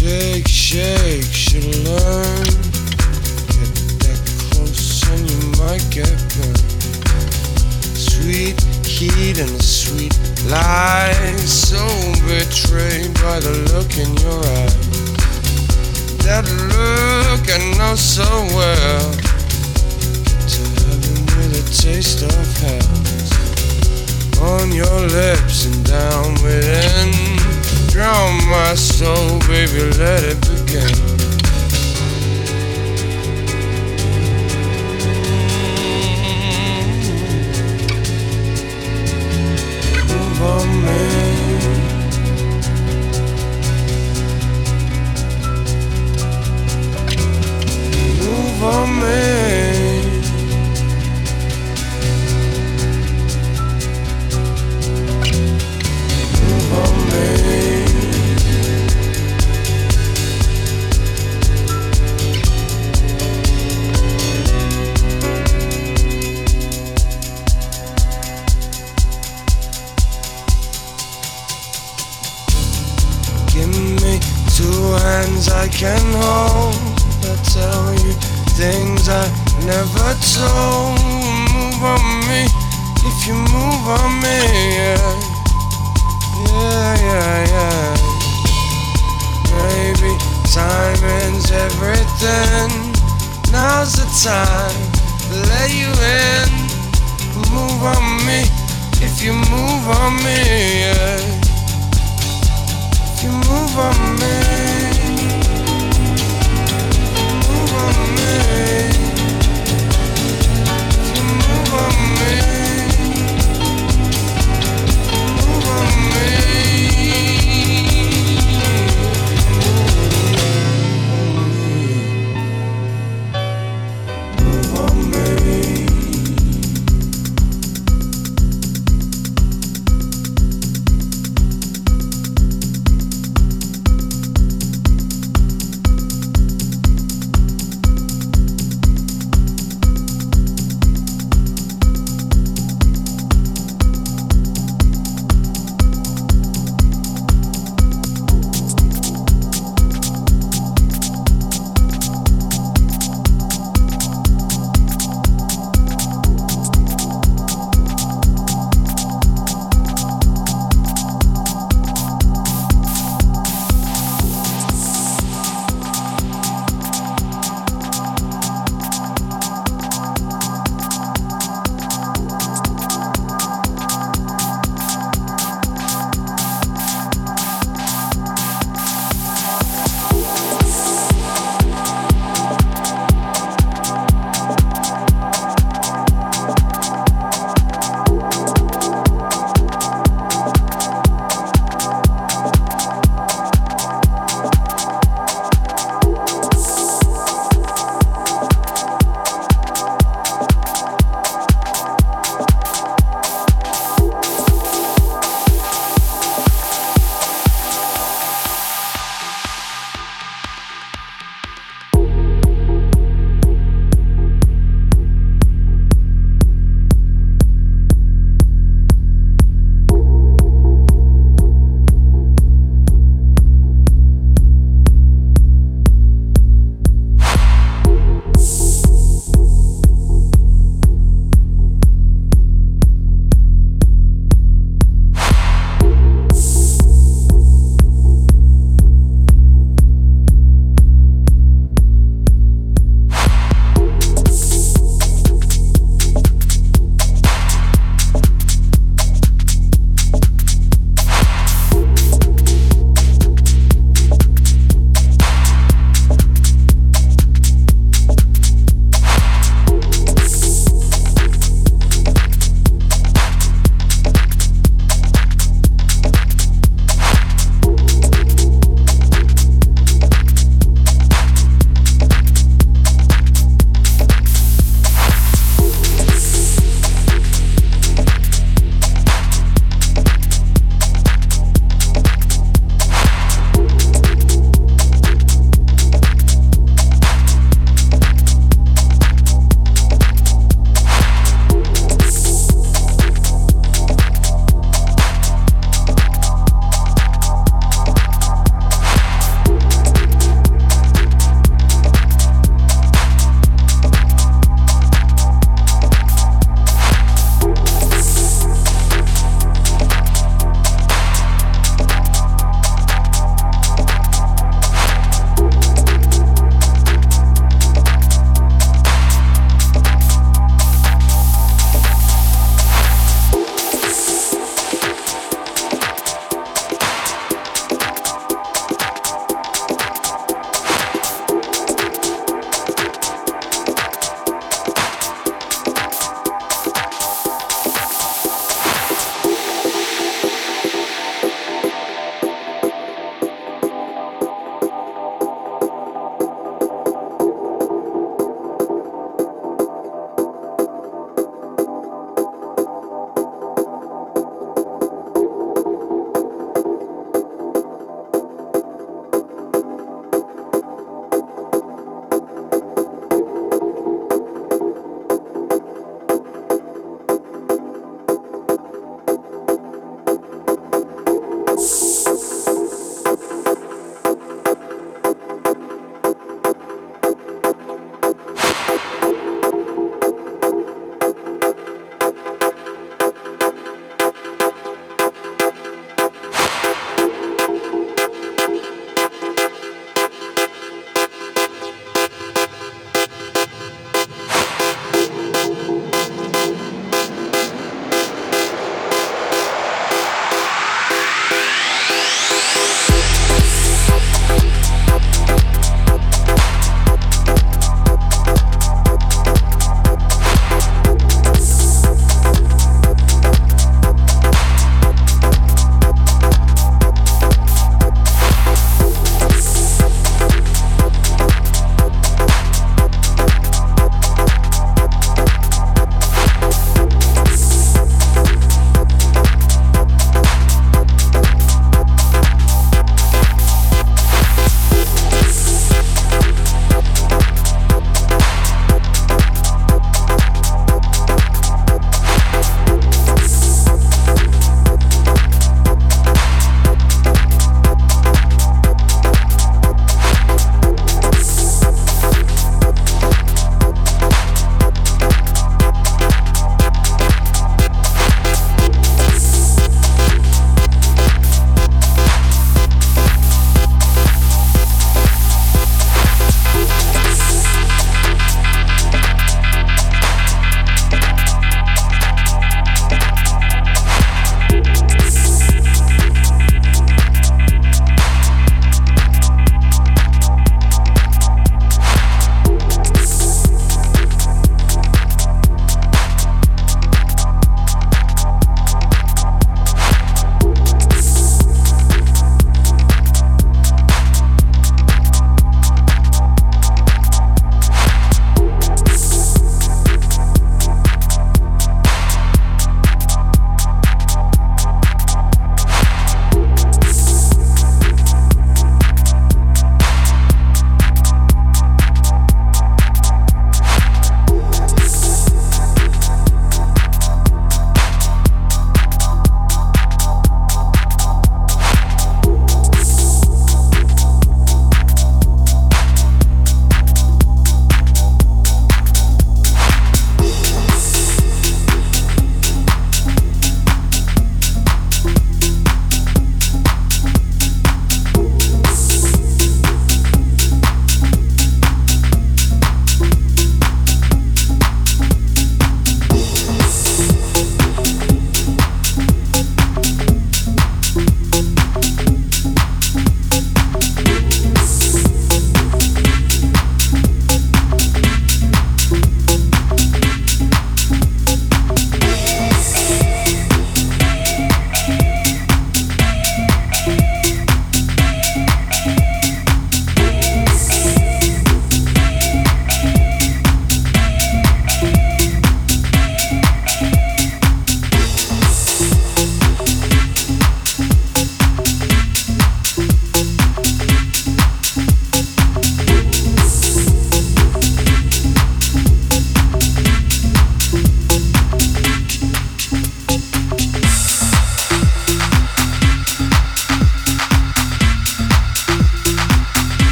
Shake, shake, should learn. Get that close and you might get burned. Sweet heat and the sweet lies, so betrayed by the look in your eyes. That look I know so well. Get to heaven with a taste of hell on your lips and down within drown my soul, baby, let it begin.